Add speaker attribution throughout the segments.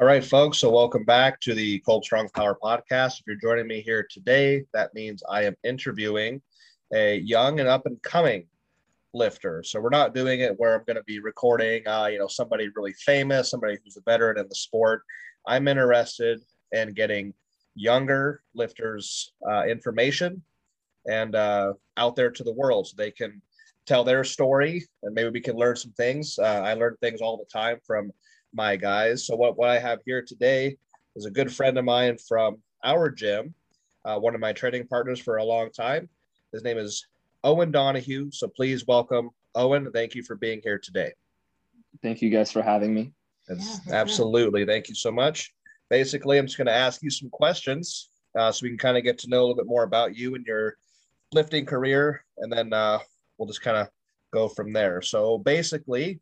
Speaker 1: All right, folks. So, welcome back to the Cold Strong Power podcast. If you're joining me here today, that means I am interviewing a young and up and coming lifter. So, we're not doing it where I'm going to be recording, uh, you know, somebody really famous, somebody who's a veteran in the sport. I'm interested in getting younger lifters uh, information and uh, out there to the world so they can tell their story and maybe we can learn some things. Uh, I learn things all the time from my guys. So what, what I have here today is a good friend of mine from our gym, uh, one of my training partners for a long time. His name is Owen Donahue. So please welcome Owen. Thank you for being here today.
Speaker 2: Thank you guys for having me.
Speaker 1: That's yeah, absolutely. Thank you so much. Basically, I'm just going to ask you some questions uh, so we can kind of get to know a little bit more about you and your lifting career, and then uh, we'll just kind of go from there. So basically,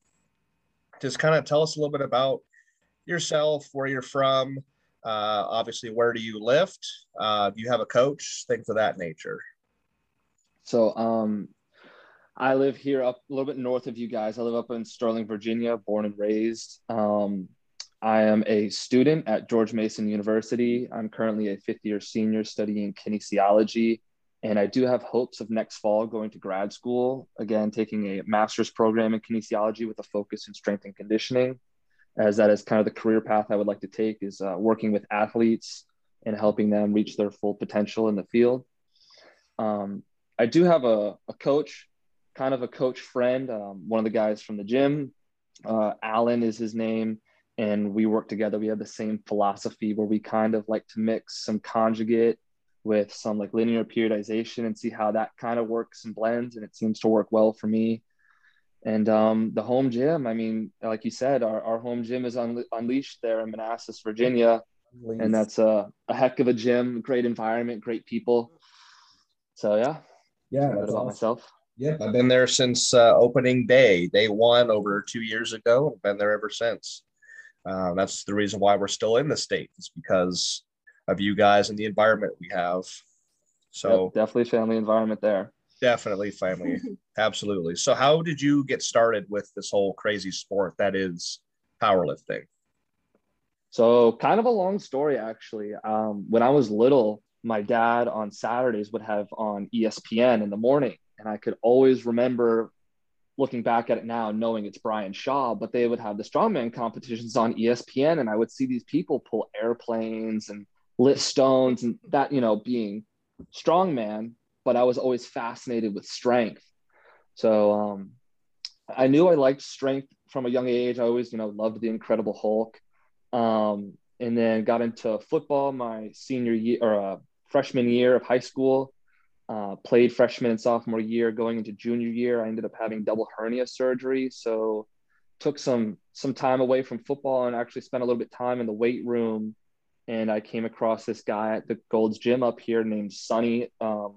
Speaker 1: just kind of tell us a little bit about yourself, where you're from, uh, obviously, where do you lift? Uh, do you have a coach? Things of that nature.
Speaker 2: So, um, I live here up a little bit north of you guys. I live up in Sterling, Virginia, born and raised. Um, I am a student at George Mason University. I'm currently a fifth year senior studying kinesiology. And I do have hopes of next fall going to grad school, again, taking a master's program in kinesiology with a focus in strength and conditioning, as that is kind of the career path I would like to take is uh, working with athletes and helping them reach their full potential in the field. Um, I do have a, a, coach, kind of a coach friend, um, one of the guys from the gym. Uh, Alan is his name. And we work together. We have the same philosophy where we kind of like to mix some conjugate with some like linear periodization and see how that kind of works and blends. And it seems to work well for me. And um, the home gym, I mean, like you said, our, our home gym is unle- unleashed there in Manassas, Virginia. And that's a, a heck of a gym, great environment, great people. So, yeah.
Speaker 1: Yeah. That's about awesome. myself. Yeah. I've been there since uh, opening day, day one over two years ago. I've been there ever since. Uh, that's the reason why we're still in the state, is because of you guys and the environment we have. So
Speaker 2: yep, definitely family environment there.
Speaker 1: Definitely family. Absolutely. So how did you get started with this whole crazy sport that is powerlifting?
Speaker 2: So kind of a long story actually. Um, when I was little, my dad on Saturdays would have on ESPN in the morning, and I could always remember looking back at it now, knowing it's Brian Shaw, but they would have the strongman competitions on ESPN, and I would see these people pull airplanes and lift stones and that, you know, being strong man but I was always fascinated with strength. So um, I knew I liked strength from a young age. I always, you know, loved the Incredible Hulk. Um, and then got into football my senior year or uh, freshman year of high school. Uh, played freshman and sophomore year. Going into junior year, I ended up having double hernia surgery, so took some some time away from football and actually spent a little bit time in the weight room and I came across this guy at the Gold's Gym up here named Sonny. Um,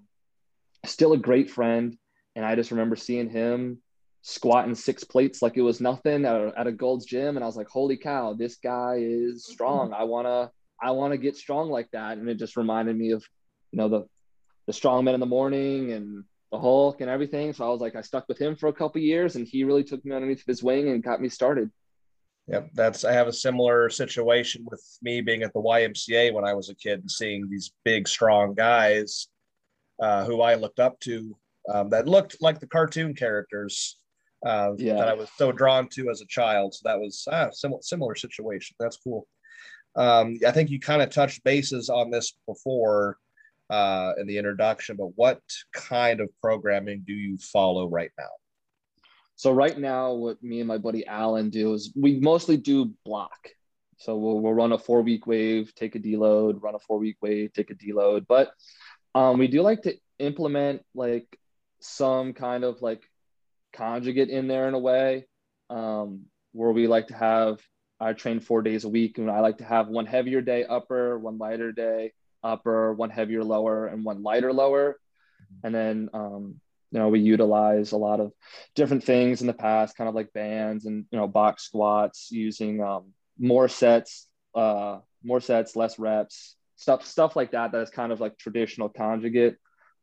Speaker 2: still a great friend, and I just remember seeing him squatting six plates like it was nothing at a, at a Gold's Gym, and I was like, "Holy cow, this guy is strong! I wanna, I wanna get strong like that." And it just reminded me of, you know, the the strong men in the morning and the Hulk and everything. So I was like, I stuck with him for a couple years, and he really took me underneath his wing and got me started.
Speaker 1: Yep, that's I have a similar situation with me being at the YMCA when I was a kid and seeing these big, strong guys uh, who I looked up to um, that looked like the cartoon characters uh, yeah. that I was so drawn to as a child. So that was ah, similar similar situation. That's cool. Um, I think you kind of touched bases on this before uh, in the introduction, but what kind of programming do you follow right now?
Speaker 2: So right now, what me and my buddy Alan do is we mostly do block. So we'll, we'll run a four week wave, take a deload, run a four week wave, take a deload. But um, we do like to implement like some kind of like conjugate in there in a way. um, where we like to have I train four days a week, and I like to have one heavier day upper, one lighter day upper, one heavier lower, and one lighter lower. And then um, you know we utilize a lot of different things in the past, kind of like bands and you know box squats, using um, more sets, uh, more sets, less reps, stuff stuff like that. That is kind of like traditional conjugate.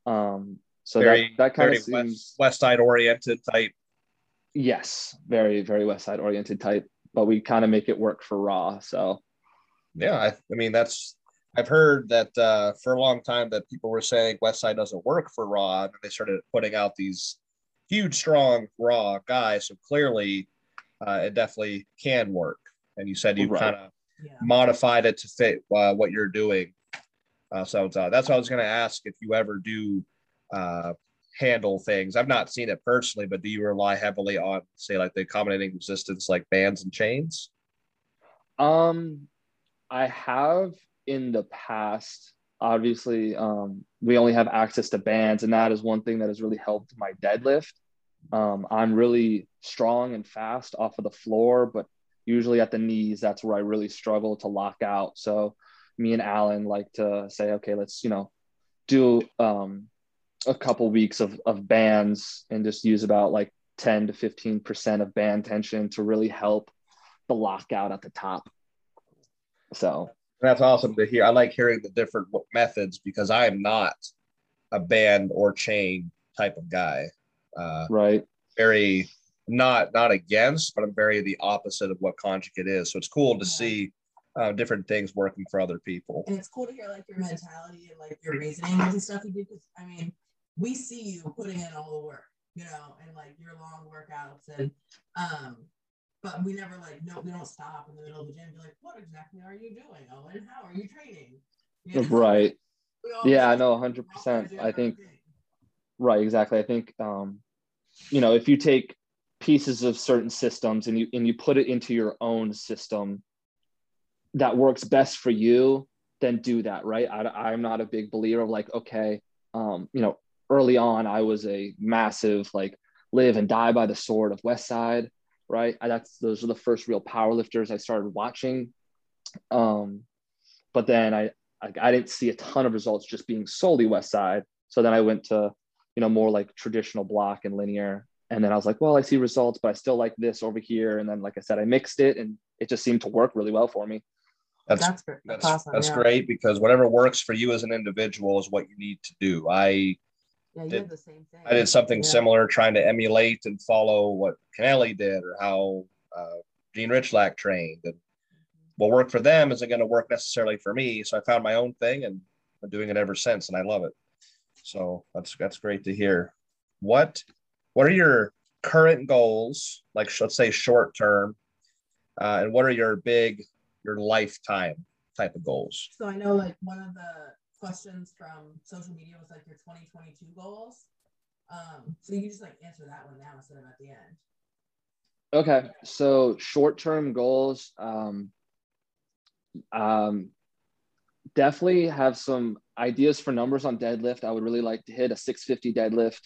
Speaker 2: Um, so very, that, that kind of seems
Speaker 1: west, west side oriented type.
Speaker 2: Yes, very very west side oriented type, but we kind of make it work for raw. So
Speaker 1: yeah, I, I mean that's I've heard that uh, for a long time that people were saying West Side doesn't work for Raw, and they started putting out these huge, strong Raw guys. So clearly, uh, it definitely can work. And you said you right. kind of yeah. modified it to fit uh, what you're doing. Uh, so uh, that's what I was going to ask if you ever do uh, handle things. I've not seen it personally, but do you rely heavily on, say, like the accommodating resistance, like bands and chains?
Speaker 2: Um, I have in the past obviously um, we only have access to bands and that is one thing that has really helped my deadlift. Um, i'm really strong and fast off of the floor but usually at the knees that's where i really struggle to lock out. So me and alan like to say okay let's you know do um, a couple weeks of, of bands and just use about like 10 to 15 percent of band tension to really help the lockout at the top. So
Speaker 1: that's awesome to hear. I like hearing the different methods because I am not a band or chain type of guy.
Speaker 2: Uh, right.
Speaker 1: Very not not against, but I'm very the opposite of what conjugate is. So it's cool to yeah. see uh, different things working for other people.
Speaker 3: And it's cool to hear like your mentality and like your reasoning and stuff you do. Because I mean, we see you putting in all the work, you know, and like your long workouts and um but we never like no we don't stop in the middle of the gym and be like what exactly are you doing owen? How are you training?
Speaker 2: You know? right. Yeah i know 100% i think right exactly. I think um you know if you take pieces of certain systems and you and you put it into your own system that works best for you then do that right? I, i'm not a big believer of like okay um you know early on i was a massive like live and die by the sword of west side right? I, that's those are the first real power lifters I started watching. Um, but then I, I, I didn't see a ton of results just being solely West Side. So then I went to you know more like traditional block and linear, and then I was like, well, I see results, but I still like this over here. And then like I said, I mixed it, and it just seemed to work really well for me.
Speaker 1: That's that's that's, that's, awesome, that's yeah. great because whatever works for you as an individual is what you need to do. I
Speaker 3: yeah, you did, the same thing.
Speaker 1: I did something yeah. similar, trying to emulate and follow what Kennelly did or how uh, Gene Rychlak trained. And what worked for them isn't going to work necessarily for me. So I found my own thing and I'm doing it ever since, and I love it. So that's that's great to hear. What what are your current goals? Like let's say short term, uh, and what are your big your lifetime type of goals?
Speaker 3: So I know like one of the questions from social media was like your 2022 goals. Um, so you can just like answer that one now instead of at the end.
Speaker 2: Okay, so short-term goals. Um, um, definitely have some ideas for numbers on deadlift. I would really like to hit a 650 deadlift.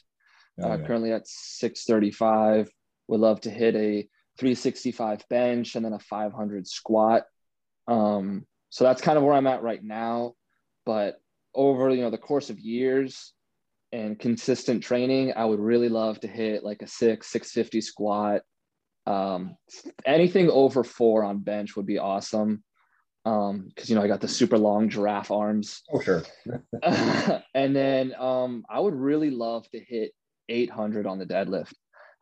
Speaker 2: Oh, uh, yeah. Currently at 635. Would love to hit a 365 bench and then a 500 squat. Um, so that's kind of where I'm at right now. But over you know the course of years and consistent training, I would really love to hit like a six, 650 squat. Um, anything over four on bench would be awesome. Um, cause you know, I got the super long giraffe arms.
Speaker 1: Oh, sure.
Speaker 2: and then um, I would really love to hit 800 on the deadlift.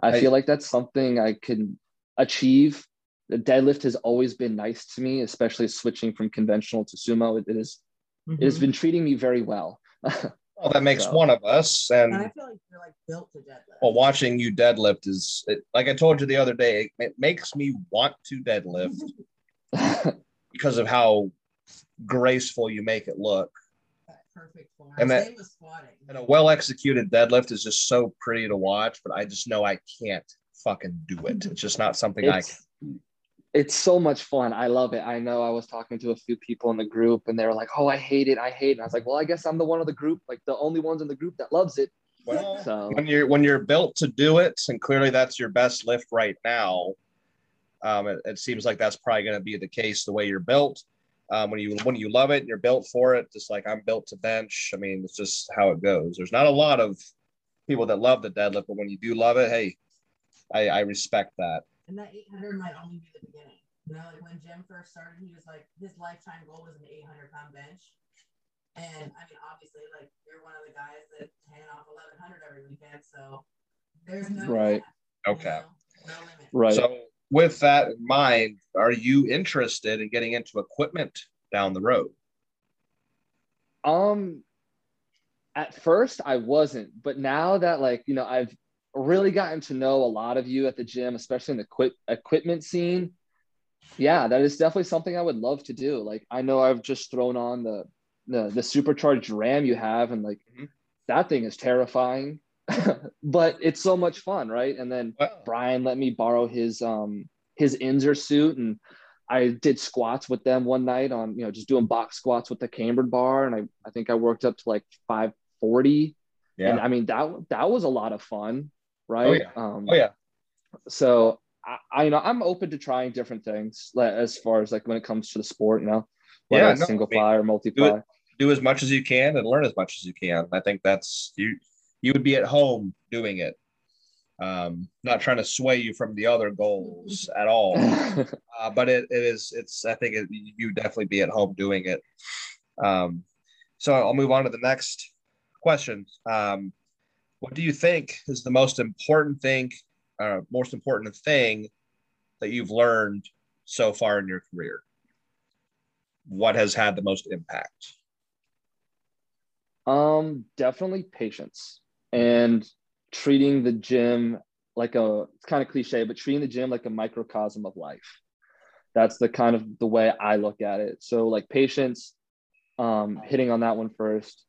Speaker 2: I, I feel like that's something I can achieve. The deadlift has always been nice to me, especially switching from conventional to sumo. it, it is Mm-hmm. It has been treating me very well.
Speaker 1: well, that makes so. one of us. And,
Speaker 3: and, I feel like you're like built to deadlift.
Speaker 1: Well, watching you deadlift is it, like I told you the other day, it makes me want to deadlift because of how graceful you make it look.
Speaker 3: perfect form.
Speaker 1: And that, and a well executed deadlift is just so pretty to watch, but I just know I can't fucking do it. It's just not something it's, I can
Speaker 2: it's so much fun. I love it. I know I was talking to a few people in the group and they were like, "Oh, I hate it. I hate it." And I was like, "Well, I guess I'm the one of the group, like the only ones in the group that loves it."
Speaker 1: Well, so. when you're when you're built to do it, and clearly that's your best lift right now, Um, it, it seems like that's probably going to be the case the way you're built. Um, when you when you love it and you're built for it, just like I'm built to bench. I mean, it's just how it goes. There's not a lot of people that love the deadlift, but when you do love it, hey, I, I respect that.
Speaker 3: And that 800 might only be the beginning. You know, like when Jim first started, he was like, his lifetime goal was an 800 pound bench. And I mean, obviously, like you're one of the guys that hand off 1100 every weekend. So there's no
Speaker 2: Right.
Speaker 3: limit,
Speaker 1: Okay.
Speaker 3: you know? no.
Speaker 2: Right.
Speaker 1: So with that in mind, are you interested in getting into equipment down the road?
Speaker 2: Um, at first I wasn't, but now that like you know I've really gotten to know a lot of you at the gym, especially in the equip- equipment scene. Yeah, that is definitely something I would love to do. Like I know I've just thrown on the the the supercharged RAM you have, and like
Speaker 1: Mhm.
Speaker 2: that thing is terrifying, but it's so much fun, right? And then
Speaker 1: Well,
Speaker 2: Brian let me borrow his um his Inzer suit and I did squats with them one night on you know just doing box squats with the cambered bar and I I think I worked up to like 540 and
Speaker 1: yeah.
Speaker 2: I mean that that was a lot of fun right
Speaker 1: yeah.
Speaker 2: um
Speaker 1: Oh yeah.
Speaker 2: so I, I you know I'm open to trying different things like, as far as like when it comes to the sport you know whether
Speaker 1: Yeah,
Speaker 2: it's
Speaker 1: no,
Speaker 2: single
Speaker 1: I mean,
Speaker 2: ply or multi ply
Speaker 1: Do as much as you can and learn as much as you can. I think that's you. You would be at home doing it. Um, not trying to sway you from the other goals at all. uh, but it, it is it's i think it, you definitely be at home doing it um, so i'll move on to the next question um, what do you think is the most important thing uh, most important thing that you've learned so far in your career what has had the most impact
Speaker 2: Um, definitely patience and treating the gym like a it's kind of cliche, but treating the gym like a microcosm of life. That's the kind of the way I look at it. So like patience, um, hitting on that one first.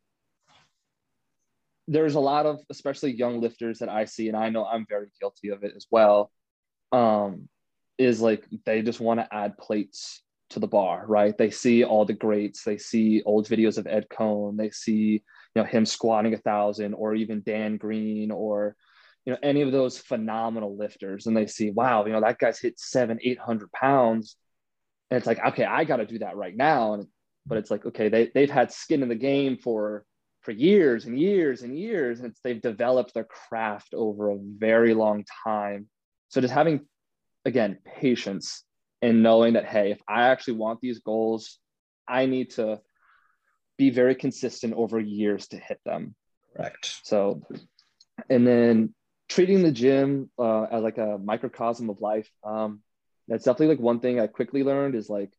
Speaker 2: There's a lot of especially young lifters that I see, and I know I'm very guilty of it as well. Um, is like they just want to add plates to the bar, right? They see all the greats, they see old videos of Ed Coan, they see you know him squatting a thousand, or even Dan Green, or you know any of those phenomenal lifters, and they see, wow, you know that guy's hit seven, eight hundred pounds, and it's like, okay, I got to do that right now, and but it's like, okay, they they've had skin in the game for for years and years and years, and it's, they've developed their craft over a very long time. So just having again patience and knowing that hey if i actually want these goals i need to be very consistent over years to hit them
Speaker 1: correct
Speaker 2: so and then treating the gym uh, as like a microcosm of life um, that's definitely like one thing i quickly learned is like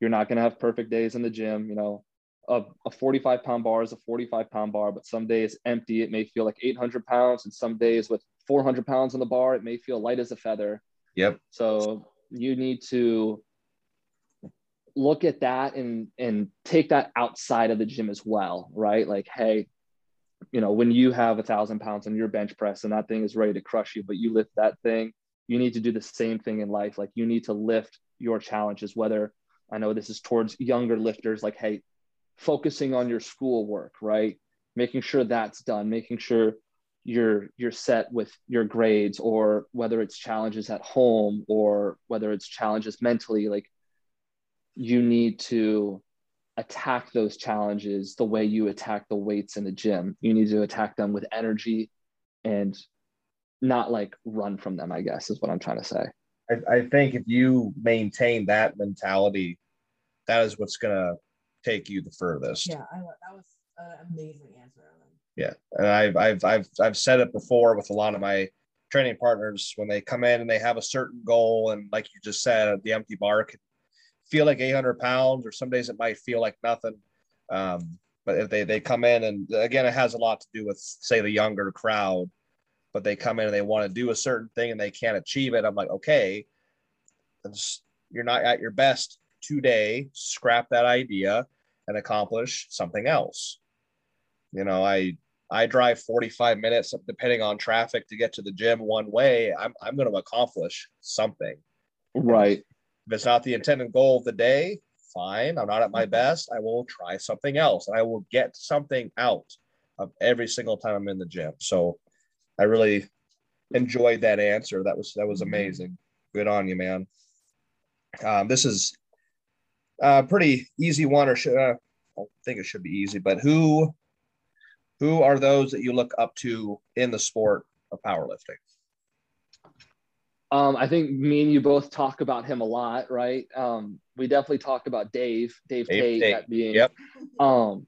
Speaker 2: you're not going to have perfect days in the gym you know a, a 45 pound bar is a 45 pound bar but some days empty it may feel like 800 pounds and some days with 400 pounds on the bar it may feel light as a feather
Speaker 1: yep
Speaker 2: so you need to look at that and and take that outside of the gym as well, right? Like, hey, you know, when you have a thousand pounds on your bench press and that thing is ready to crush you, but you lift that thing, you need to do the same thing in life. Like you need to lift your challenges, whether I know this is towards younger lifters, like, hey, focusing on your schoolwork, right? Making sure that's done, making sure you're you're set with your grades or whether it's challenges at home or whether it's challenges mentally like you need to attack those challenges the way you attack the weights in the gym you need to attack them with energy and not like run from them i guess is what i'm trying to say
Speaker 1: I, I think if you maintain that mentality that is what's going to take you the furthest
Speaker 3: Yeah, I, that was an amazing answer.
Speaker 1: Yeah, and I've I've I've I've said it before with a lot of my training partners when they come in and they have a certain goal, and like you just said, the empty bar can feel like 800 pounds, or some days it might feel like nothing. Um, but if they they come in and again, it has a lot to do with say the younger crowd, but they come in and they want to do a certain thing and they can't achieve it. I'm like, okay, you're not at your best today. Scrap that idea and accomplish something else. You know, I I drive 45 minutes depending on traffic to get to the gym one way. I'm I'm going to accomplish something.
Speaker 2: right
Speaker 1: If it's not the intended goal of the day, fine. I'm not at my best. I will try something else and I will get something out of every single time I'm in the gym. So I really enjoyed that answer. That was that was amazing. Good on you, man. Um, this is a pretty easy one, or should uh, I think it should be easy. But who who are those that you look up to in the sport of powerlifting?
Speaker 2: Um, I think me and you both talk about him a lot, right? Um, we definitely talk about Dave, Dave, Dave Tate, that being,
Speaker 1: yep.
Speaker 2: um,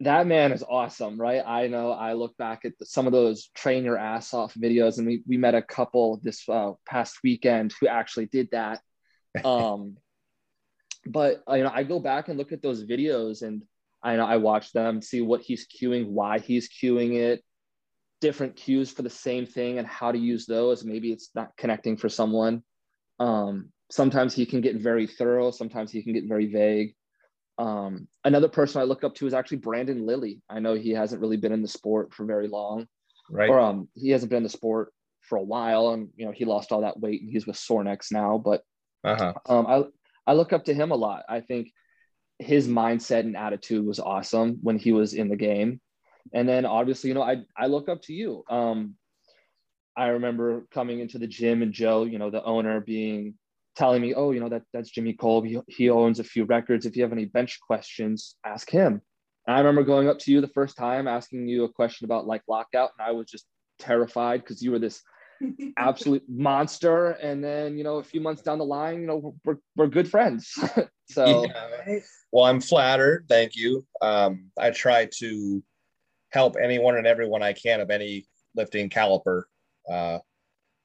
Speaker 2: that man is awesome, right? I know I look back at the, some of those train your ass off videos, and we, we met a couple this uh, past weekend who actually did that. Um, but uh, you know, I go back and look at those videos, and I know I watch them, see what he's cueing, why he's cueing it, different cues for the same thing and how to use those. Maybe it's not connecting for someone. Um, sometimes he can get very thorough. Sometimes he can get very vague. Um, another person I look up to is actually Brandon Lilly. I know he hasn't really been in the sport for very long,
Speaker 1: right?
Speaker 2: Or um, he hasn't been in the sport for a while, and you know he lost all that weight and he's with Sorinex now. But
Speaker 1: uh-huh.
Speaker 2: um, I I look up to him a lot. I think his mindset and attitude was awesome when he was in the game. And then obviously, you know, I I look up to you. Um, I remember coming into the gym and Joe, you know, the owner being telling me, oh, you know, that that's Jimmy Kolb. He, he owns a few records. If you have any bench questions, ask him. And I remember going up to you the first time, asking you a question about like lockout, and I was just terrified because you were this absolute monster. And then, you know, a few months down the line, you know, we're, we're good friends. so,
Speaker 1: yeah. well, I'm flattered. Thank you. Um, I try to help anyone and everyone I can of any lifting caliper. Uh,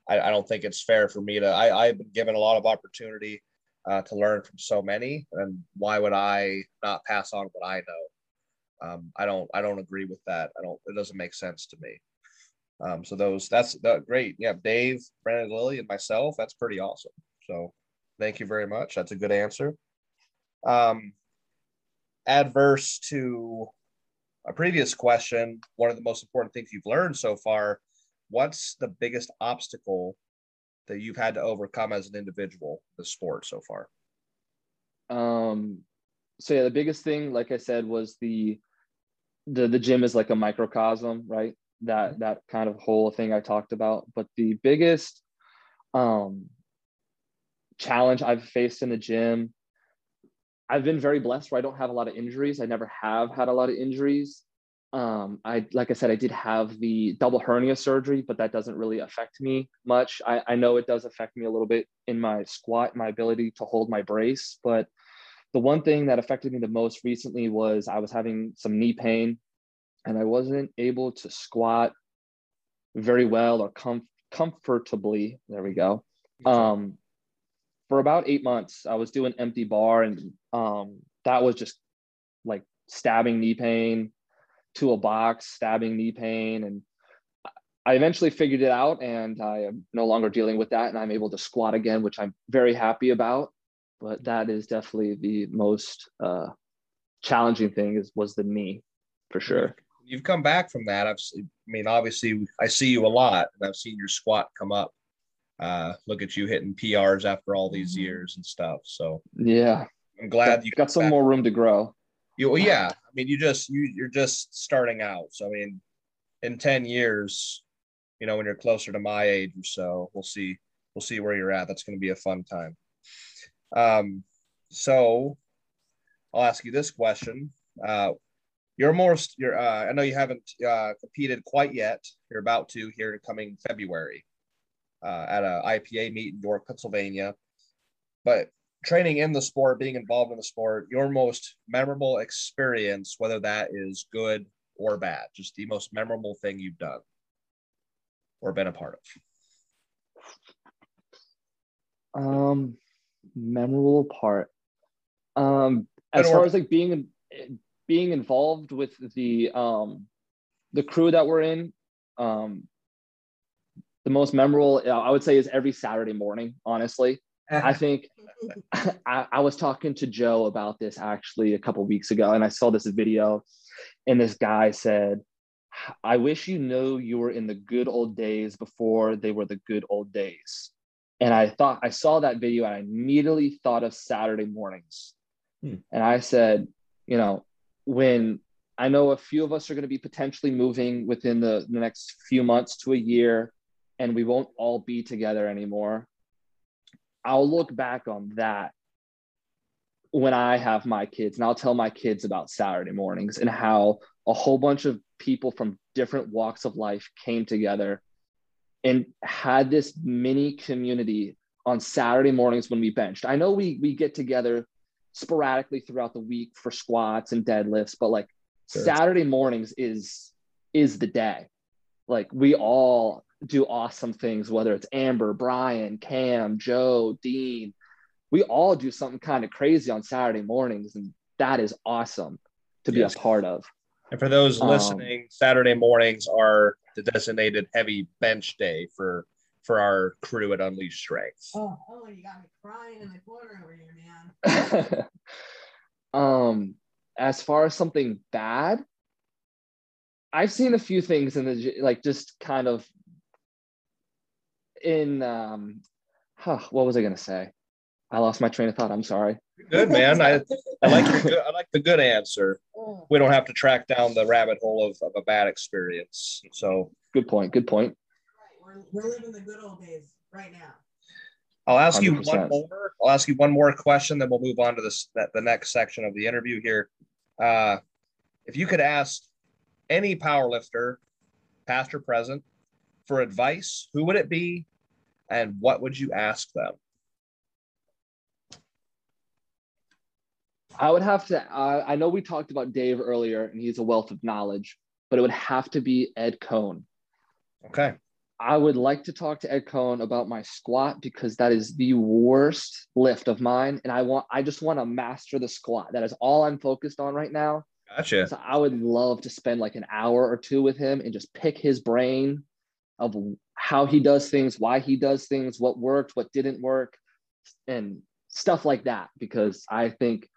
Speaker 1: I, I, don't think it's fair for me to. I, I've been given a lot of opportunity uh, to learn from so many, and why would I not pass on what I know? Um, I don't. I don't agree with that. I don't. It doesn't make sense to me. Um, so those. That's that, great. Yeah, Dave, Brandon Lilly, and myself. That's pretty awesome. So thank you very much. That's a good answer. Um, adverse to a previous question, one of the most important things you've learned so far, what's the biggest obstacle that you've had to overcome as an individual in the sport so far?
Speaker 2: Um, so yeah, the biggest thing, like I said, was the the the gym is like a microcosm, right? That mm-hmm. that kind of whole thing I talked about. But the biggest um challenge I've faced in the gym I've been very blessed where I don't have a lot of injuries. I never have had a lot of injuries. Um, I like I said, I did have the double hernia surgery, but that doesn't really affect me much. I, I know it does affect me a little bit in my squat, my ability to hold my brace. But the one thing that affected me the most recently was I was having some knee pain and I wasn't able to squat very well or com- comfortably. There we go. Um, for about eight months, I was doing empty bar, and um, that was just like stabbing knee pain to a box, stabbing knee pain, and I eventually figured it out, and I am no longer dealing with that, and I'm able to squat again, which I'm very happy about. But that is definitely the most uh, challenging thing is was the knee, for sure.
Speaker 1: You've come back from that. I've, I mean, obviously, I see you a lot, and I've seen your squat come up uh, look at you hitting PRs after all these mm-hmm. years and stuff. So
Speaker 2: yeah,
Speaker 1: I'm glad
Speaker 2: got, you got some back. more room to grow.
Speaker 1: You, well, yeah, I mean, you just you you're just starting out. So I mean, in ten years, you know, when you're closer to my age or so, we'll see we'll see where you're at. That's going to be a fun time. Um, so I'll ask you this question. Uh, you're most you're uh, I know you haven't uh, competed quite yet. You're about to here in coming February uh, at a IPA meet in York, Pennsylvania. But training in the sport, being involved in the sport, your most memorable experience, whether that is good or bad, just the most memorable thing you've done or been a part
Speaker 2: of. Um, memorable part. Um, as far as like being being involved with the um the crew that we're in, um, the most memorable i would say is every saturday morning honestly. I think I, I, was talking to joe about this actually a couple weeks ago and i saw this video and this guy said i wish you knew you were in the good old days before they were the good old days. And i thought i saw that video and i immediately thought of saturday mornings. Hmm. and i said you know when i know a few of us are going to be potentially moving within the, the next few months to a year and we won't all be together anymore. I'll look back on that when I have my kids and I'll tell my kids about Saturday mornings and how a whole bunch of people from different walks of life came together and had this mini community on Saturday mornings when we benched. I know we we get together sporadically throughout the week for squats and deadlifts, but like sure. Saturday mornings is is the day. Like we all do awesome things, whether it's Amber, Brian, Cam, Joe, Dean. We all do something kind of crazy on Saturday mornings, and that is awesome to be yes. a part of.
Speaker 1: And for those um, listening, um, Saturday mornings are the designated heavy bench day for for our crew at Unleashed Strength.
Speaker 3: Oh, oh, you got me crying in the corner over here, man.
Speaker 2: um, as far as something bad, I've seen a few things in the like just kind of in um huh, what was I gonna say? I lost my train of thought. I'm sorry.
Speaker 1: Good man. I, I like your good, I like the good answer. Oh. We don't have to track down the rabbit hole of, of a bad experience. So
Speaker 2: good point. Good point.
Speaker 3: Right. We're, we're living the good old days right now.
Speaker 1: I'll ask 100%. you one more. I'll ask you one more question, then we'll move on to this that the next section of the interview here. Uh, if you could ask any power lifter, past or present, for advice, who would it be, and what would you ask them?
Speaker 2: I would have to. Uh, I know we talked about Dave earlier, and he's a wealth of knowledge, but it would have to be Ed Coan.
Speaker 1: Okay.
Speaker 2: I would like to talk to Ed Coan about my squat because that is the worst lift of mine, and I want. I just want to master the squat. That is all I'm focused on right now.
Speaker 1: Gotcha.
Speaker 2: So I would love to spend like an hour or two with him and just pick his brain of how he does things, why he does things, what worked, what didn't work, and stuff like that. Because I think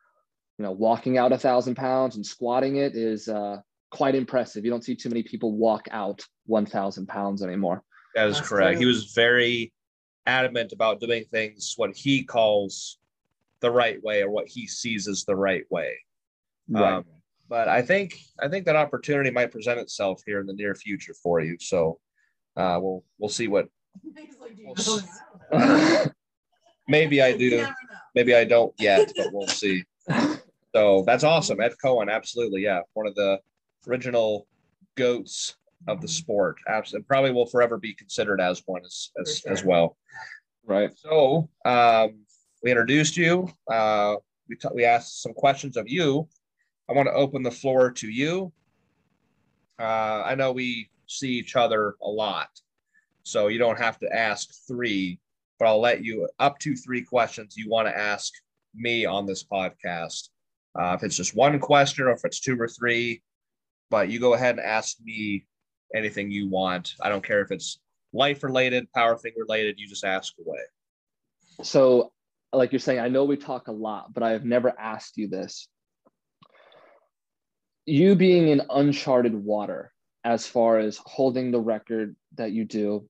Speaker 2: you know, walking out a thousand pounds and squatting it is uh, quite impressive. You don't see too many people walk out 1,000 pounds anymore.
Speaker 1: That is correct. He was very adamant about doing things what he calls the right way or what he sees as the right way. Right. Um, but I think I think that opportunity might present itself here in the near future for you. So uh, we'll we'll see what. maybe I do. Maybe I don't yet, but we'll see. So that's awesome. Ed Coan. absolutely. Yeah. One of the original goats of the sport. Absolutely. Probably will forever be considered as one as, as, sure. as well.
Speaker 2: Right.
Speaker 1: So um, we introduced you. Uh, we, t- we asked some questions of you. I want to open the floor to you. Uh, I know we see each other a lot, so you don't have to ask three, but I'll let you up to three questions you want to ask me on this podcast. Uh, if it's just one question or if it's two or three, but you go ahead and ask me anything you want. I don't care if it's life related, power thing related, you just ask away.
Speaker 2: So, like you're saying, I know we talk a lot, but I have never asked you this. You being in uncharted water as far as holding the record that you do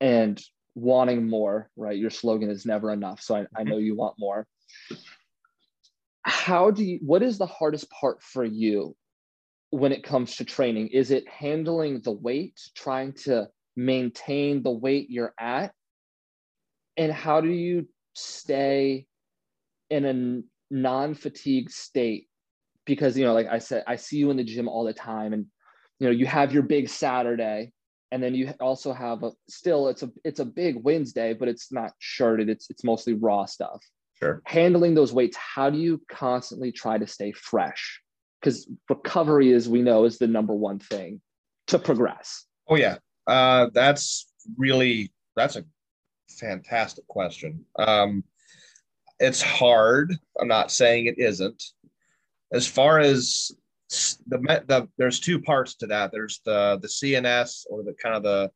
Speaker 2: and wanting more, right? Your slogan is never enough. So I, I mm-hmm. know you want more how do you what is the hardest part for you when it comes to training? Is it handling the weight trying to maintain the weight you're at? And how do you stay in a non fatigued state? Because you know like i said i see you in the gym all the time and you know you have your big saturday and then you also have a still it's a it's a big wednesday but it's not shirted it's it's mostly raw stuff.
Speaker 1: Sure.
Speaker 2: Handling those weights, how do you constantly try to stay fresh? Because recovery, as we know, is the number one thing to progress.
Speaker 1: Oh yeah, uh, that's really that's a fantastic question. Um, it's hard. I'm not saying it isn't. As far as the, the there's two parts to that. There's the the CNS or the kind of the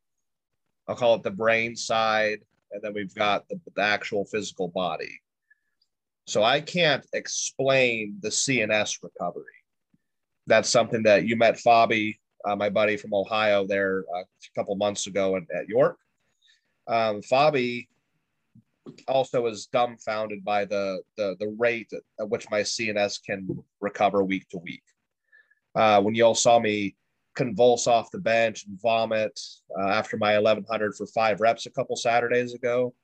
Speaker 1: I'll call it the brain side, and then we've got the, the actual physical body. So I can't explain the CNS recovery. That's something that you met Fabi, uh, my buddy from Ohio, there uh, a couple months ago at, York. Um, Fabi also was dumbfounded by the, the, the rate at which my CNS can recover week to week. Uh, when you all saw me convulse off the bench and vomit uh, after my 1100 for five reps a couple Saturdays ago,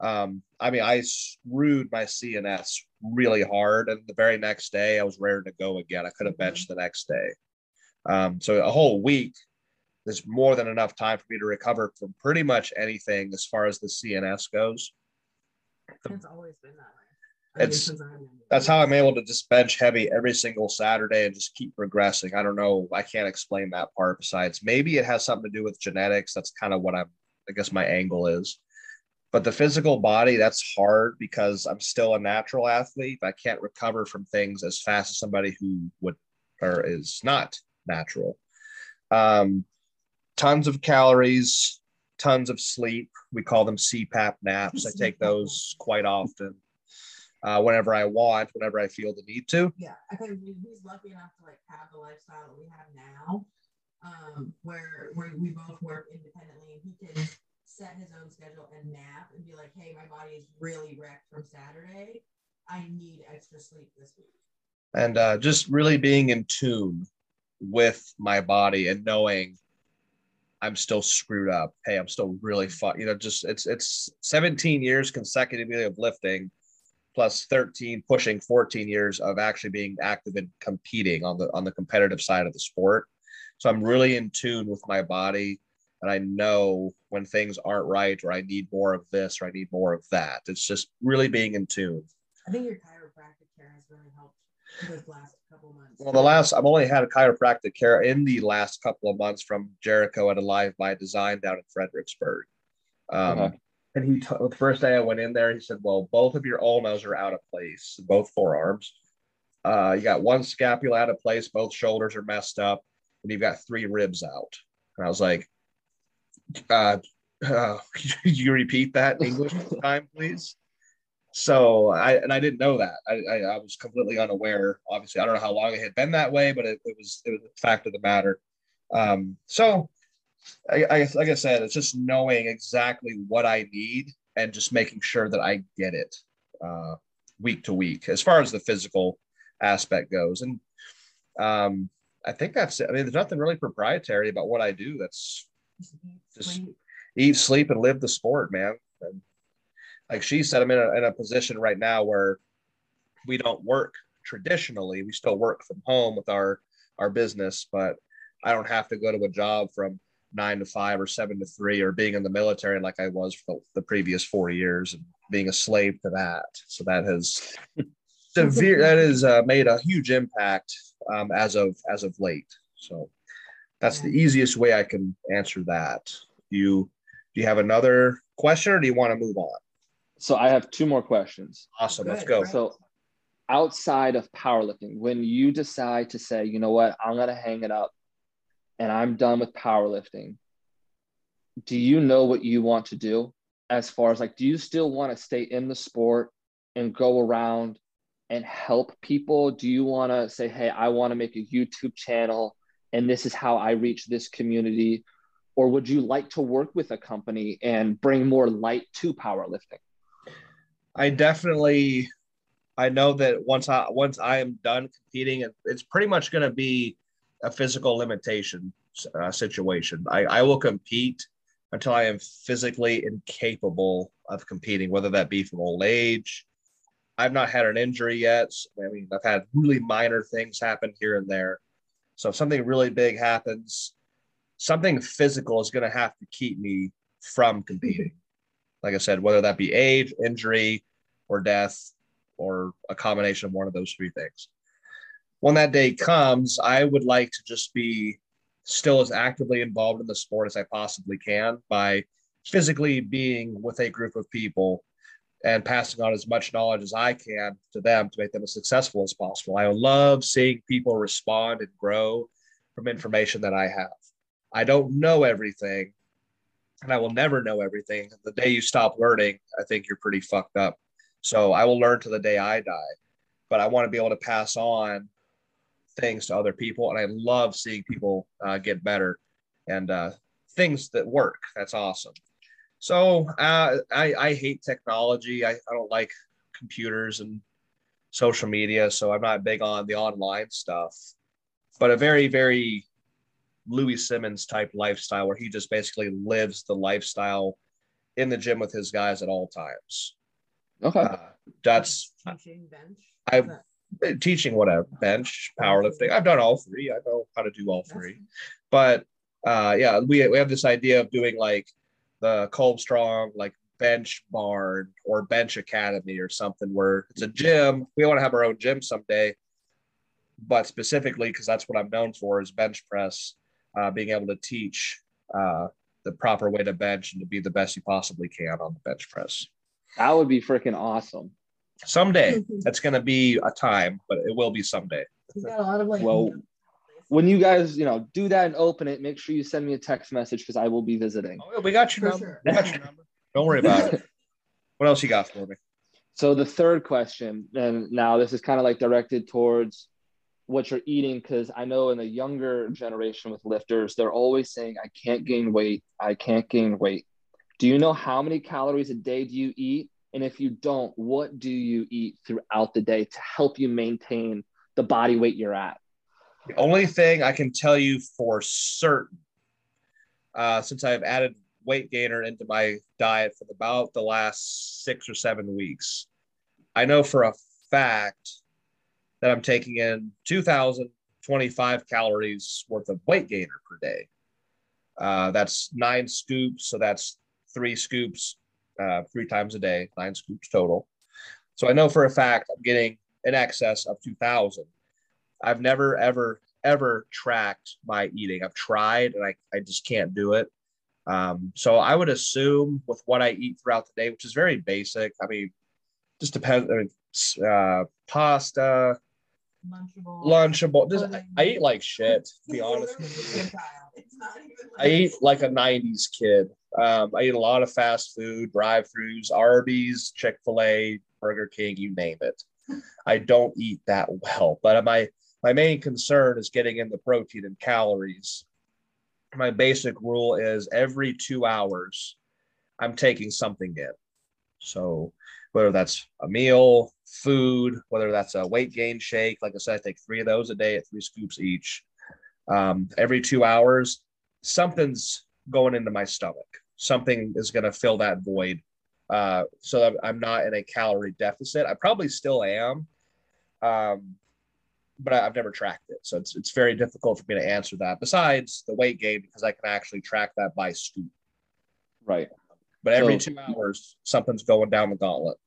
Speaker 1: Um, I mean, I screwed my CNS really hard, and the very next day I was ready to go again. I could have benched the next day. Um, so a whole week is more than enough time for me to recover from pretty much anything as far as the CNS goes.
Speaker 3: It's always been that way.
Speaker 1: It's-
Speaker 3: since I remember.
Speaker 1: That's how I'm able to just bench heavy every single Saturday and just keep progressing. I don't know. I can't explain that part besides maybe it has something to do with genetics. That's kind of what I'm, I guess my angle is. But the physical body, that's hard because I'm still a natural athlete. I can't recover from things as fast as somebody who would or is not natural. Um, tons of calories, tons of sleep. We call them CPAP naps. I take those quite often uh, whenever I want, whenever I feel the need to.
Speaker 3: Yeah, I think he- he's lucky enough to like have the lifestyle that we have now, um, where where we both work independently and he can set his own schedule and nap and be like, hey, my body is really wrecked from Saturday. I need extra sleep this week.
Speaker 1: And uh, just really being in tune with my body and knowing I'm still screwed up. Hey, I'm still really fun. You know, just it's it's 17 years consecutively of lifting, plus 13 pushing 14 years of actually being active and competing on the on the competitive side of the sport. So I'm really in tune with my body, and I know when things aren't right or I need more of this or I need more of that. It's just really being in tune.
Speaker 3: I think your chiropractic care has really helped this last couple months.
Speaker 1: Well, the last I've only had a chiropractic care in the last couple of months from Jericho at Alive by Design down in Fredericksburg. Um,
Speaker 2: Okay.
Speaker 1: And he, t- the first day I went in there, he said, "Well, both of your ulnas are out of place, both forearms. Uh, you got one scapula out of place, both shoulders are messed up, and you've got three ribs out." And I was like, uh, uh, "Could you repeat that English time, please?" So I and I didn't know that. I, I, I was completely unaware. Obviously, I don't know how long it had been that way, but it, it was it was a fact of the matter. Um, so I, I like I said, it's just knowing exactly what I need and just making sure that I get it uh, week to week as far as the physical aspect goes. And um, I think that's it. I mean, there's nothing really proprietary about what I do. That's just- eat, sleep, and live the sport, man. And like she said, I'm in a, in a position right now where we don't work traditionally. We still work from home with our our business, but I don't have to go to a job from nine to five or seven to three or being in the military like I was for the, the previous four years and being a slave to that. So that has severe that has uh, made a huge impact um, as of as of late. So that's the easiest way I can answer that. Do you do you have another question or do you want to move on?
Speaker 2: So I have two more questions.
Speaker 1: Awesome, let's go.
Speaker 2: So outside of powerlifting, when you decide to say, you know what, I'm gonna hang it up and I'm done with powerlifting, do you know what you want to do as far as like, do you still want to stay in the sport and go around and help people? Do you want to say, hey, I want to make a YouTube channel and this is how I reach this community? Or would you like to work with a company and bring more light to powerlifting?
Speaker 1: I definitely I know that once I once I am done competing, it's pretty much going to be a physical limitation uh, situation. I, I will compete until I am physically incapable of competing, whether that be from old age. I've not had an injury yet. I mean, I've had really minor things happen here and there. So if something really big happens, something physical is going to have to keep me from competing. Like I said, whether that be age, injury, or death, or a combination of one of those three things. When that day comes, I would like to just be still as actively involved in the sport as I possibly can by physically being with a group of people and passing on as much knowledge as I can to them to make them as successful as possible. I love seeing people respond and grow from information that I have. I don't know everything, and I will never know everything. The day you stop learning, I think you're pretty fucked up. So I will learn to the day I die, but I want to be able to pass on things to other people, and I love seeing people uh, get better and uh, things that work. That's awesome. So uh, I, I hate technology. I, I don't like computers and social media, so I'm not big on the online stuff. But a very, very Louie Simmons type lifestyle where he just basically lives the lifestyle in the gym with his guys at all times.
Speaker 2: Okay.
Speaker 1: Uh, that's
Speaker 3: teaching bench.
Speaker 1: I-
Speaker 3: Is that-
Speaker 1: teaching whatever bench powerlifting i've done all three i know how to do all three but uh yeah we, we have this idea of doing like the Kolb strong like bench barn or bench academy or something where it's a gym. We want to have our own gym someday. But specifically because that's what i'm known for is bench press uh, being able to teach uh, the proper way to bench and to be the best you possibly can on the bench press.
Speaker 2: That would be freaking awesome.
Speaker 1: someday. That's going to be a time but it will be someday.
Speaker 3: He's got a lot of like.
Speaker 2: Well, When you guys, you know, do that and open it, make sure you send me a text message because I will be visiting.
Speaker 1: Oh, we got your number.
Speaker 3: sure.
Speaker 1: We got your number. Don't worry about it. What else you got for me?
Speaker 2: So the third question, and now this is kind of like directed towards what you're eating, because I know in the younger generation with lifters, they're always saying, I can't gain weight. I can't gain weight. Do you know how many calories a day do you eat? And if you don't, what do you eat throughout the day to help you maintain the body weight you're at?
Speaker 1: The only thing I can tell you for certain, uh, since I've added weight gainer into my diet for about the last six or seven weeks, I know for a fact that I'm taking in 2,025 calories worth of weight gainer per day. Uh, that's nine scoops. So that's three scoops, uh, three times a day, nine scoops total. So I know for a fact I'm getting in excess of 2,000. I've never, ever, ever tracked my eating. I've tried and I, I just can't do it. Um, so I would assume with what I eat throughout the day, which is very basic. I mean, just depends. I mean, uh, pasta,
Speaker 3: Lunchable.
Speaker 1: Lunchable. Just, I, I eat like shit, to be honest.
Speaker 3: literally a child. It's not even
Speaker 1: I eat like a 90s kid. Um, I eat a lot of fast food, drive throughs, Arby's, Chick fil A, Burger King, you name it. I don't eat that well, but my, my main concern is getting in the protein and calories. My basic rule is every two hours, I'm taking something in. So whether that's a meal, food, whether that's a weight gain shake, like I said, I take three of those a day at three scoops each. Um, every two hours, something's going into my stomach. Something is going to fill that void. Uh, so I'm not in a calorie deficit. I probably still am, um, but I've never tracked it. So it's, it's very difficult for me to answer that. Besides the weight gain, because I can actually track that by scoop.
Speaker 2: Right.
Speaker 1: But every
Speaker 2: So-
Speaker 1: two hours, something's going down the gauntlet.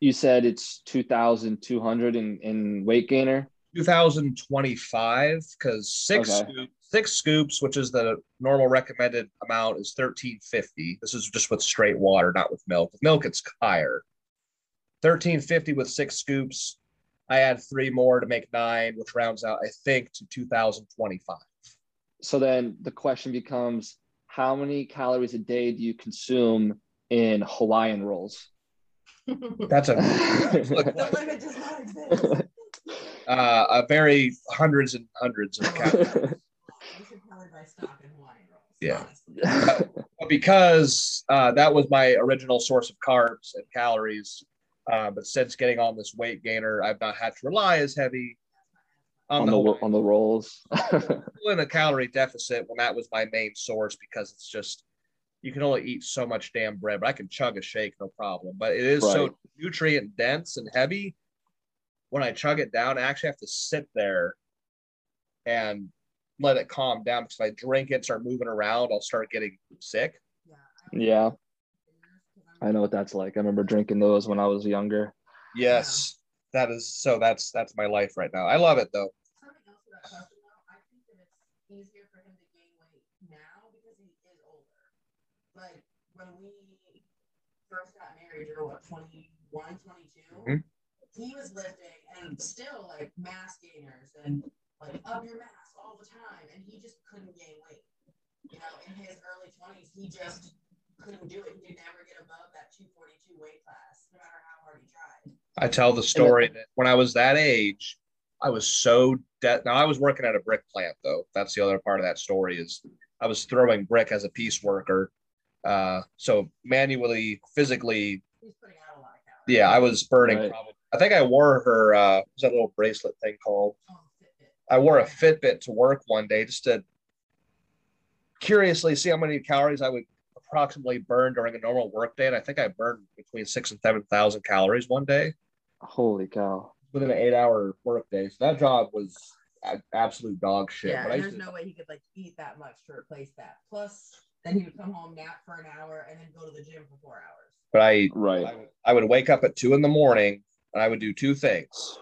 Speaker 2: You said it's 2,200 in, in weight gainer.
Speaker 1: 2025 because six
Speaker 2: Okay.
Speaker 1: scoop, six scoops, which is the normal recommended amount, is 1350. This is just with straight water, not with milk. With milk, it's higher. 1350 with six scoops. I add three more to make nine, which rounds out, I think, to 2025.
Speaker 2: So then the question becomes how many calories a day do you consume in Hawaiian rolls?
Speaker 1: That's a
Speaker 3: the limit does not exist.
Speaker 1: uh, a very hundreds and hundreds of calories.
Speaker 3: You should probably stock in Hawaiian rolls.
Speaker 1: Yeah. But because uh, that was my original source of carbs and calories. Uh, but since getting on this weight gainer, I've not had to rely as heavy on,
Speaker 2: on
Speaker 1: the,
Speaker 2: the on the rolls.
Speaker 1: in a calorie deficit when that was my main source because it's just you can only eat so much damn bread, but I can chug a shake no problem. But it is
Speaker 2: Right.
Speaker 1: so nutrient dense and heavy. When I chug it down, I actually have to sit there and let it calm down because if I drink it, start moving around, I'll start getting sick.
Speaker 3: Yeah. I know.
Speaker 2: What that's like. I remember drinking those when I was younger.
Speaker 1: Yes, that is so. That's that's my life right now. I love it though.
Speaker 3: Something else to that question though, I think that it's easier for him to gain weight now because he is older. Like when we first got married, you were what, 21, 22?
Speaker 1: Mhm.
Speaker 3: He was lifting and still like mass gainers and like up your mass all the time, and he just couldn't gain weight. You know, in his early 20s, he just couldn't do it. He could never get above that 242 weight class, no matter how hard he tried.
Speaker 1: I tell the story that when I was that age, I was so dead. Now I was working at a brick plant though. That's the other part of that story is I was throwing brick as a piece worker. Uh, so manually, physically,
Speaker 3: He's putting out a lot of calories.
Speaker 1: yeah, I was burning.
Speaker 2: Right.
Speaker 1: Probably, I think I wore her. Uh, what's that little bracelet thing called?
Speaker 3: Oh,
Speaker 1: I wore a Fitbit to work one day just to curiously see how many calories I would approximately burn during a normal work day? And I think I burned between six and seven thousand calories one day
Speaker 2: Holy cow.
Speaker 1: within an eight-hour work day. So that job was absolute dog shit.
Speaker 3: yeah,
Speaker 1: But I
Speaker 3: and there's
Speaker 1: to-
Speaker 3: no way he could like eat that much to replace that. Plus, then he would come home, nap for an hour, and then go to the gym for four hours.
Speaker 1: but I,
Speaker 2: Right.
Speaker 1: I would, I would wake up at two in the morning and I would do two things.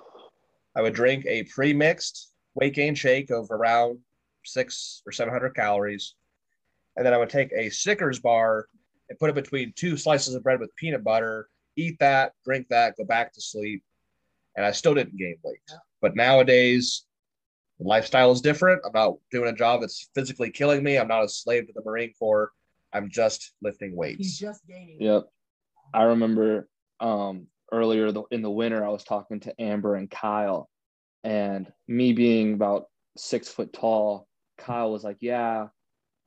Speaker 1: I would drink a pre-mixed weight gain shake of around six or seven hundred calories, and then I would take a Snickers bar and put it between two slices of bread with peanut butter. Eat that, drink that, go back to sleep, and I still didn't gain weight. But nowadays, the lifestyle is different. I'm not doing a job that's physically killing me. I'm not a slave to the Marine Corps. I'm just lifting weights.
Speaker 3: He's
Speaker 1: weights.
Speaker 3: just gaining.
Speaker 2: Yep. I remember um, earlier the, in the winter, I was talking to Amber and Kyle, and me being about six foot tall, Kyle was like, "Yeah,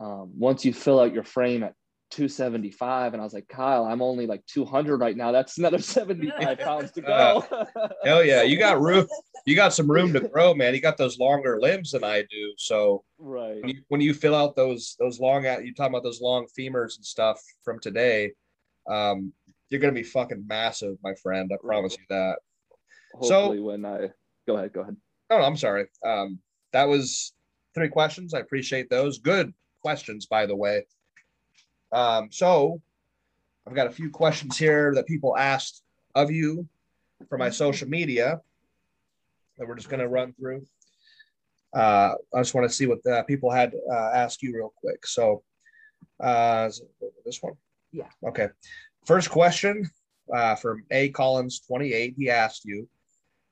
Speaker 2: um, once you fill out your frame at 275," and I was like, "Kyle, I'm only like 200 right now. That's another 75 pounds to go."
Speaker 1: Hell yeah, you got room. You got some room to grow, man. You got those longer limbs than I do. So
Speaker 2: right.
Speaker 1: when you, when you fill out those those long out, you talking about those long femurs and stuff from today. Um, you're gonna be fucking massive, my friend. I promise you that. So-
Speaker 2: when I go ahead, go ahead.
Speaker 1: No, no, I'm sorry. Um, that was three questions. I appreciate those. Good questions, by the way. Um, so I've got a few questions here that people asked of you for my social media that we're just going to run through. Uh, I just want to see what uh, people had uh, ask you real quick. So, uh, this one?
Speaker 3: Yeah.
Speaker 1: Okay. First question uh, from A Collins 28. He asked you,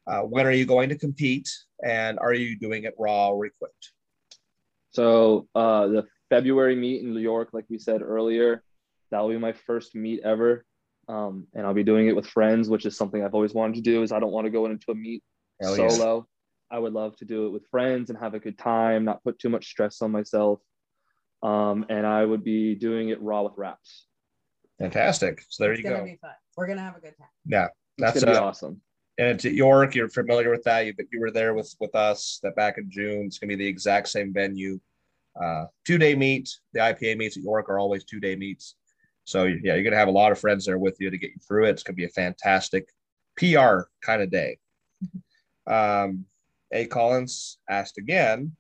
Speaker 1: uh, when are you going to compete and are you doing it raw or equipped?
Speaker 2: So uh, the February meet in New York, like we said earlier, that will be my first meet ever, um, and I'll be doing it with friends, which is something I've always wanted to do. Is I don't want to go into a meet
Speaker 1: Hell yeah.
Speaker 2: solo. I would love to do it with friends and have a good time, not put too much stress on myself. Um, and I would be doing it raw with wraps.
Speaker 1: Fantastic. So there
Speaker 3: it's
Speaker 1: you
Speaker 3: gonna
Speaker 1: go.
Speaker 3: be fun. We're gonna have a good time.
Speaker 1: Yeah.
Speaker 2: It's
Speaker 1: That's
Speaker 2: gonna be
Speaker 1: uh,
Speaker 2: awesome.
Speaker 1: and it's at York. You're familiar with that. You, you were there with with us that back in June. It's gonna be the exact same venue. Uh, two day meet. The IPA meets at York are always two day meets. So yeah, you're gonna have a lot of friends there with you to get you through it. It's gonna be a fantastic PR kind of day. Um, A. Collins asked again,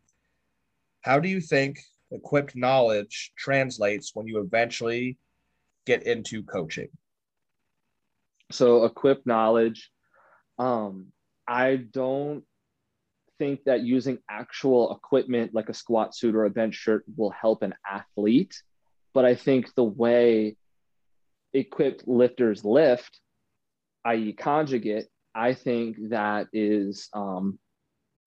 Speaker 1: how do you think equipped knowledge translates when you eventually get into coaching?
Speaker 2: so equipped knowledge um i don't think that using actual equipment like a squat suit or a bench shirt will help an athlete. But i think the way equipped lifters lift i.e conjugate i think that is um,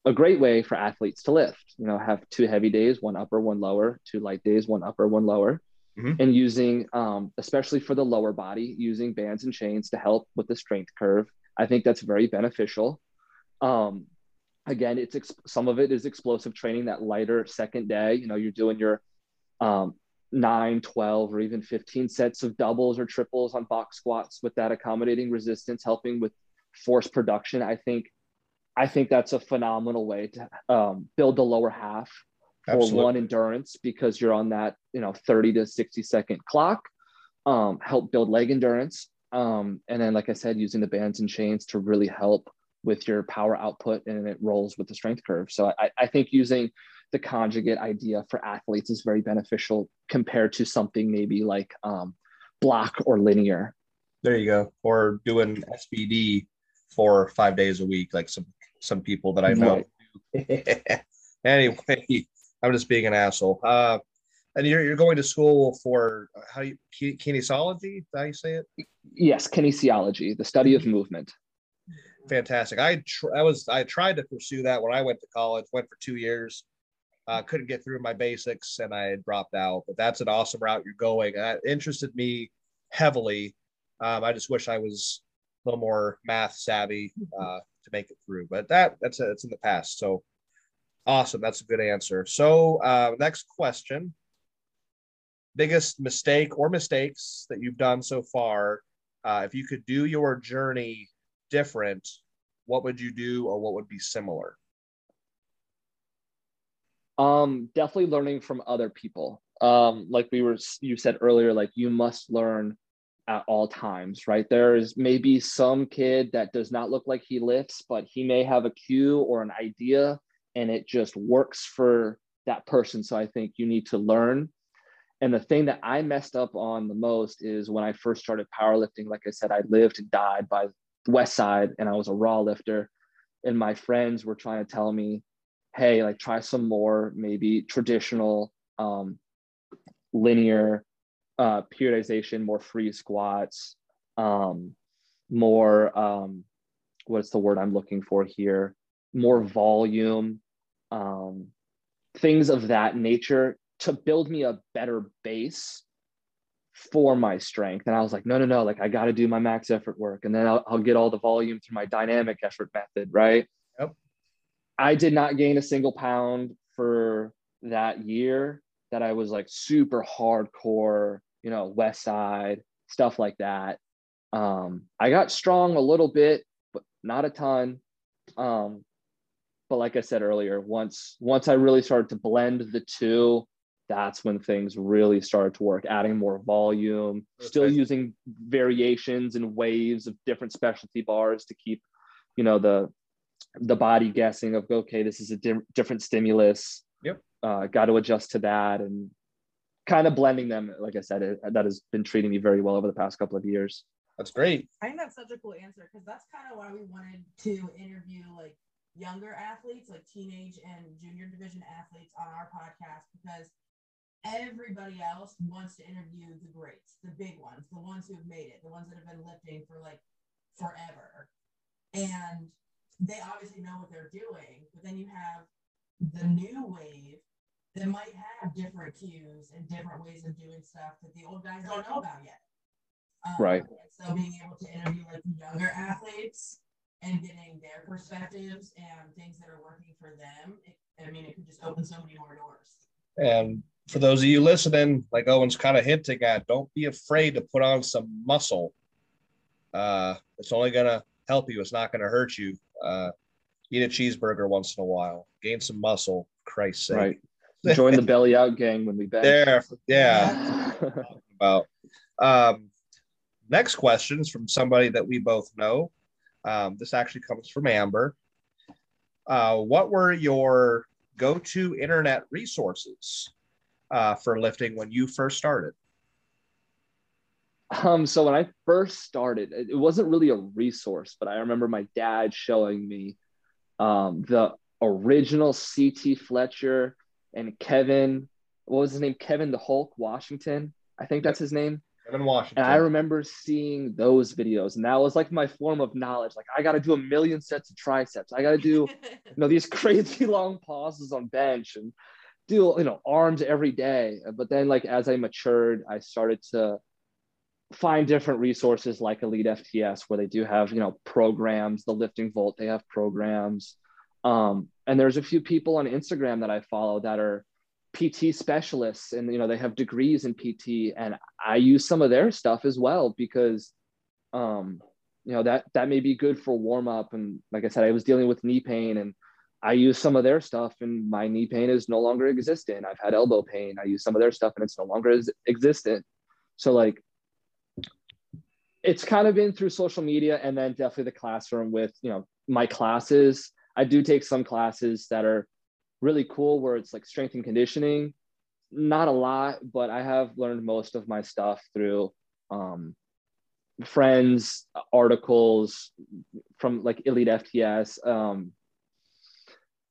Speaker 2: a great way for athletes to lift. You know have two heavy days one upper one lower two light days one upper one lower.
Speaker 1: Mhm.
Speaker 2: and using um, especially for the lower body using bands and chains to help with the strength curve. I think that's very beneficial. Um, again it's ex- some of it is explosive training that lighter second day you know you're doing your um, 9 12 or even 15 sets of doubles or triples on box squats with that accommodating resistance helping with force production i think i think that's a phenomenal way to um, build the lower half for
Speaker 1: Absolutely.
Speaker 2: one endurance because you're on that you know 30 to 60 second clock um, help build leg endurance um, and then like i said using the bands and chains to really help with your power output and it rolls with the strength curve so i, I think using the conjugate idea for athletes is very beneficial compared to something maybe like um, block or linear
Speaker 1: There you go. Or doing SBD for five days a week, like some some people that I know. anyway, I'm just being an asshole. Uh, and you're you're going to school for uh, how you kinesiology? How you say it?
Speaker 2: yes kinesiology the study of movement
Speaker 1: Fantastic. I tr- I was I tried to pursue that when I went to college. Went for two years. Uh, couldn't get through my basics and I dropped out. But that's an awesome route you're going. That interested me heavily. Um, I just wish I was a little more math savvy uh, to make it through. But that that's a, it's in the past. So awesome. That's a good answer. So uh, next question: biggest mistake or mistakes that you've done so far. Uh, if you could do your journey different, what would you do, or what would be similar?
Speaker 2: Um, definitely learning from other people. um, like we were you said earlier, like you must learn at all times, right? There is maybe some kid that does not look like he lifts, but he may have a cue or an idea and it just works for that person. So I think you need to learn. And the thing that I messed up on the most is when I first started powerlifting, like I said, I lived and died by West Side and I was a raw lifter. And my friends were trying to tell me, hey, like try some more maybe traditional um, linear uh, periodization, more free squats, um, more um, what's the word I'm looking for here? More volume, um, things of that nature to build me a better base for my strength. And I was like, no, no, no, like I got to do my max effort work. And then I'll, I'll, get all the volume through my dynamic effort method. Right.
Speaker 1: Yep.
Speaker 2: I did not gain a single pound for that year that I was like super hardcore, you know, West Side, stuff like that. Um, I got strong a little bit, but not a ton. Um, but like I said earlier, once once I really started to blend the two, that's when things really started to work. Adding more volume, okay. still using variations and waves of different specialty bars to keep, you know, the the body guessing of okay, this is a di- different stimulus.
Speaker 1: Yep.
Speaker 2: Uh, got to adjust to that and kind of blending them. Like I said, it, that has been treating me very well over the past couple of years.
Speaker 1: That's great.
Speaker 3: I think that's such a cool answer because that's kind of why we wanted to interview like younger athletes, like teenage and junior division athletes on our podcast because everybody else wants to interview the greats, the big ones, the ones who've made it, the ones that have been lifting for like forever. And they obviously know what they're doing, but then you have the new wave that might have different cues and different ways of doing stuff that the old guys don't know about yet.
Speaker 2: Um, right.
Speaker 3: So being able to interview like younger athletes and getting their perspectives and things that are working for them, it, I mean, it could just open so many more doors.
Speaker 1: And for those of you listening, like Owen's kind of hinting at, don't be afraid to put on some muscle. Uh, it's only going to help you. It's not going to hurt you. Uh, eat a cheeseburger once in a while. Gain some muscle. Christ's sake.
Speaker 2: Right. Join the belly out gang when we back.
Speaker 1: There, yeah. about. Um, next question is from somebody that we both know. Um, this actually comes from Amber. Uh, what were your go-to internet resources uh, for lifting when you first started?
Speaker 2: Um, so when I first started, it wasn't really a resource, but I remember my dad showing me um, the original CT Fletcher and Kevin. What was his name? Kevin the Hulk Washington. I think that's his name.
Speaker 1: Kevin Washington.
Speaker 2: And I remember seeing those videos, and that was like my form of knowledge. Like I got to do a million sets of triceps. I got to do, you know, these crazy long pauses on bench and do you know arms every day. But then, like as I matured, I started to find different resources like Elite FTS, where they do have you know programs. The Lifting Vault, they have programs. Um, and there's a few people on Instagram that I follow that are PT specialists and you know they have degrees in PT and I use some of their stuff as well because um you know that that may be good for warm up and like I said I was dealing with knee pain and I use some of their stuff and my knee pain is no longer existent. I've had elbow pain. I use some of their stuff and it's no longer existent. So like it's kind of been through social media and then definitely the classroom with, you know, my classes. I do take some classes that are really cool where it's like strength and conditioning. Not a lot, but I have learned most of my stuff through um, friends, articles from like Elite FTS. Um,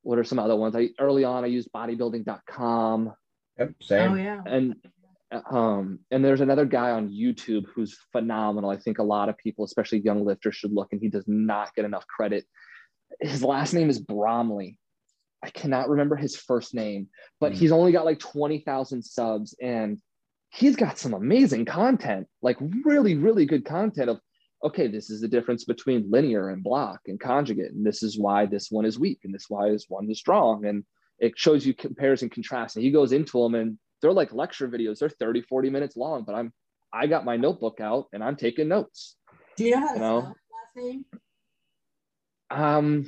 Speaker 2: what are some other ones? I early on I used bodybuilding.com.
Speaker 1: Yep, same.
Speaker 3: Oh yeah.
Speaker 2: And um, and there's another guy on YouTube who's phenomenal. I think a lot of people, especially young lifters, should look, and he does not get enough credit. His last name is Bromley. I cannot remember his first name, but mm. he's only got like 20,000 subs and he's got some amazing content, like really, really good content of, okay, this is the difference between linear and block and conjugate. And this is why this one is weak and this why this one is strong. And it shows you compares and contrasts. And he goes into them and they're like lecture videos. They're 30, 40 minutes long, but I'm, I got my notebook out and I'm taking notes.
Speaker 3: Do you know how to spell last name?
Speaker 2: Um,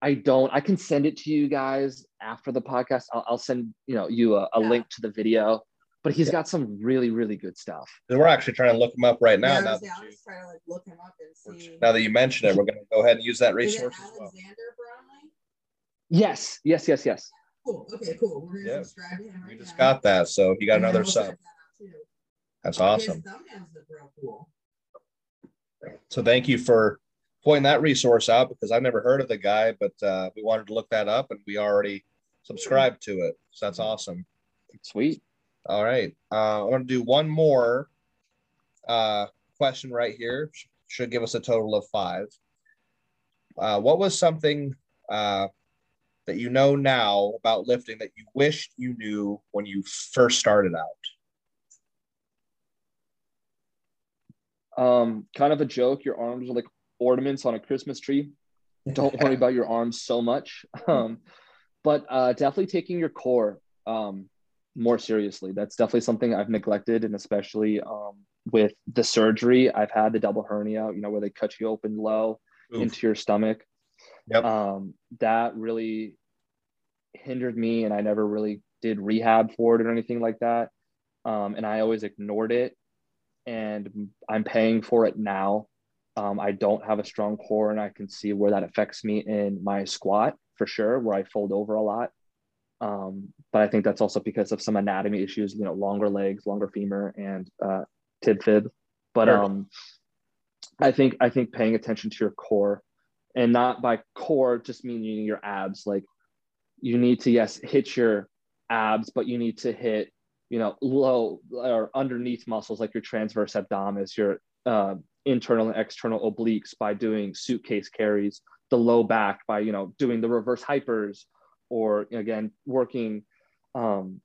Speaker 2: I don't. I can send it to you guys after the podcast. I'll, I'll send you know you a, a yeah. link to the video. But he's
Speaker 1: Yeah.
Speaker 2: got some really really good stuff.
Speaker 1: We're actually trying to look him up right now.
Speaker 3: Yeah,
Speaker 1: Now, that you,
Speaker 3: was to like look him up and see.
Speaker 1: now that you mention it, we're going to go ahead and use that
Speaker 3: it
Speaker 1: resource as well.
Speaker 3: Alexander Bromley?
Speaker 2: Yes, yes, yes, yes.
Speaker 3: Cool. Okay, cool. We're gonna
Speaker 1: Yeah.
Speaker 3: subscribe to him right
Speaker 1: We just
Speaker 3: now.
Speaker 1: got that, so he got
Speaker 3: And
Speaker 1: another
Speaker 3: we'll
Speaker 1: sub.
Speaker 3: that.
Speaker 1: That's awesome.
Speaker 3: His thumbnails look real cool.
Speaker 1: So thank you for pointing that resource out because I've never heard of the guy, but uh, we wanted to look that up and we already subscribed to it. So that's awesome.
Speaker 2: Sweet.
Speaker 1: All right. Uh, I'm going to do one more uh, question right here. Should give us a total of five. Uh, what was something uh, that you know now about lifting that you wished you knew when you first started out?
Speaker 2: Um, kind of a joke. Your arms are like ornaments on a Christmas tree. Don't worry about your arms so much. Um, but uh, definitely taking your core um, more seriously. That's definitely something I've neglected, and especially um, with the surgery, I've had the double hernia. You know, where they cut you open low
Speaker 1: Oof.
Speaker 2: into your stomach.
Speaker 1: Yep.
Speaker 2: Um, that really hindered me, and I never really did rehab for it or anything like that. Um, and I always ignored it, and I'm paying for it now. Um, I don't have a strong core, and I can see where that affects me in my squat for sure, where I fold over a lot. Um, but I think that's also because of some anatomy issues, you know, longer legs, longer femur, and uh, tib fib. But
Speaker 1: Sure.
Speaker 2: um, I think I think paying attention to your core, and not by core just meaning your abs. Like you need to yes hit your abs, but you need to hit you know low or underneath muscles like your transverse abdominis, your uh, internal and external obliques by doing suitcase carries, the low back by you know doing the reverse hypers, or again working um,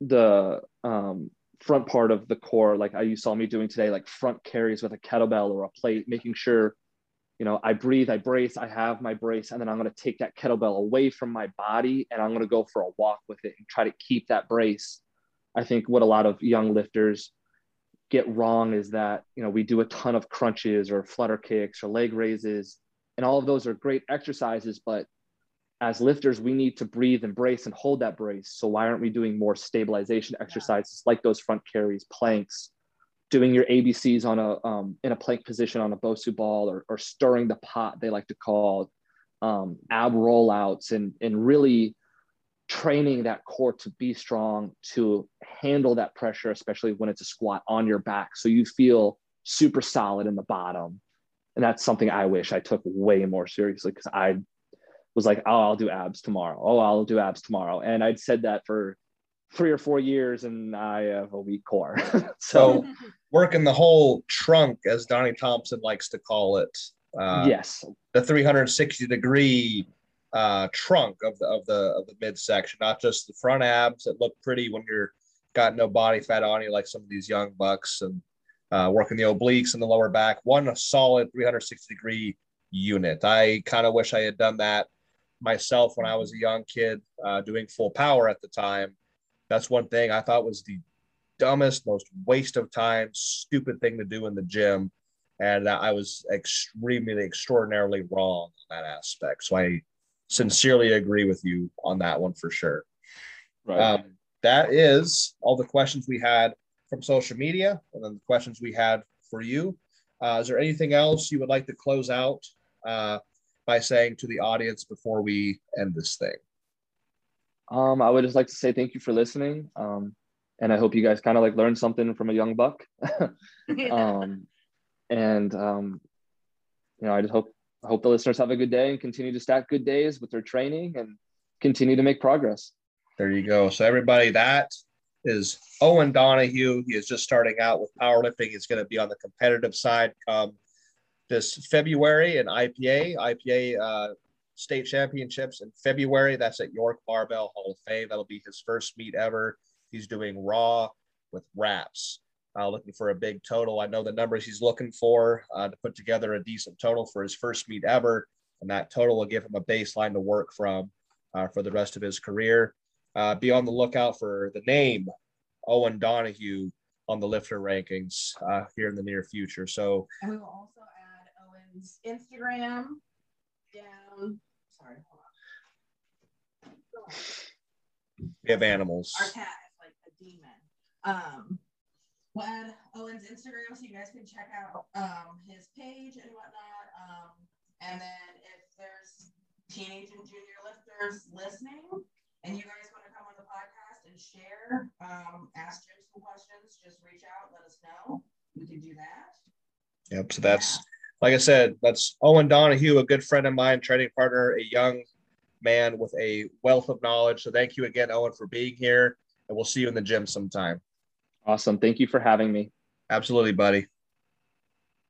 Speaker 2: the um, front part of the core like you saw me doing today, like front carries with a kettlebell or a plate, making sure you know, I breathe, I brace, I have my brace, and then I'm going to take that kettlebell away from my body and I'm going to go for a walk with it and try to keep that brace. I think what a lot of young lifters get wrong is that, you know, we do a ton of crunches or flutter kicks or leg raises, and all of those are great exercises, but as lifters, we need to breathe and brace and hold that brace. So why aren't we doing more stabilization exercises like those front carries, planks, doing your ABCs on a um, in a plank position on a Bosu ball or, or stirring the pot, they like to call um, ab rollouts and and really training that core to be strong to handle that pressure, especially when it's a squat on your back, so you feel super solid in the bottom. And that's something I wish I took way more seriously because I was like, oh, I'll do abs tomorrow. Oh, I'll do abs tomorrow. And I'd said that for three or four years and I have a weak core. so
Speaker 1: working the whole trunk, as Donnie Thompson likes to call it. Uh,
Speaker 2: yes,
Speaker 1: the 360 degree uh, trunk of the of the of the midsection, not just the front abs that look pretty when you're got no body fat on you, like some of these young bucks, and uh, working the obliques and the lower back. One solid 360 degree unit. I kind of wish I had done that myself when I was a young kid, uh, doing full power at the time. That's one thing I thought was the dumbest, most waste of time, stupid thing to do in the gym. And I was extremely, extraordinarily wrong on that aspect. So I sincerely agree with you on that one for sure.
Speaker 2: right.
Speaker 1: Um, that is all the questions we had from social media and then the questions we had for you. Uh, is there anything else you would like to close out uh, by saying to the audience before we end this thing?
Speaker 2: Um, I would just like to say thank you for listening. Um, and I hope you guys kind of like learned something from a young buck. um, and um, you know, I just hope I hope the listeners have a good day and continue to stack good days with their training and continue to make progress.
Speaker 1: There you go. So everybody, that is Owen Donahue. He is just starting out with powerlifting. He's going to be on the competitive side come this February in IPA, IPA uh, state championships in February. That's at York Barbell Hall of Fame. That'll be his first meet ever. He's doing raw with wraps. Uh, looking for a big total. I know the numbers he's looking for uh, to put together a decent total for his first meet ever, and that total will give him a baseline to work from uh, for the rest of his career. Uh, be on the lookout for the name Owen Donahue on the lifter rankings uh, here in the near future. So
Speaker 3: we will also Instagram down. Sorry, hold on.
Speaker 1: we have animals.
Speaker 3: Our cat is like a demon. Um, we'll add Owen's Instagram so you guys can check out um, his page and whatnot. Um, and then if there's teenage and junior lifters listening and you guys want to come on the podcast and share, um, ask Jim some questions, just reach out, let us know. We can do that.
Speaker 1: Yep. So that's like I said, that's Owen Donahue, a good friend of mine, trading partner, a young man with a wealth of knowledge. So thank you again, Owen, for being here. And we'll see you in the gym sometime.
Speaker 2: Awesome. Thank you for having me.
Speaker 1: Absolutely, buddy.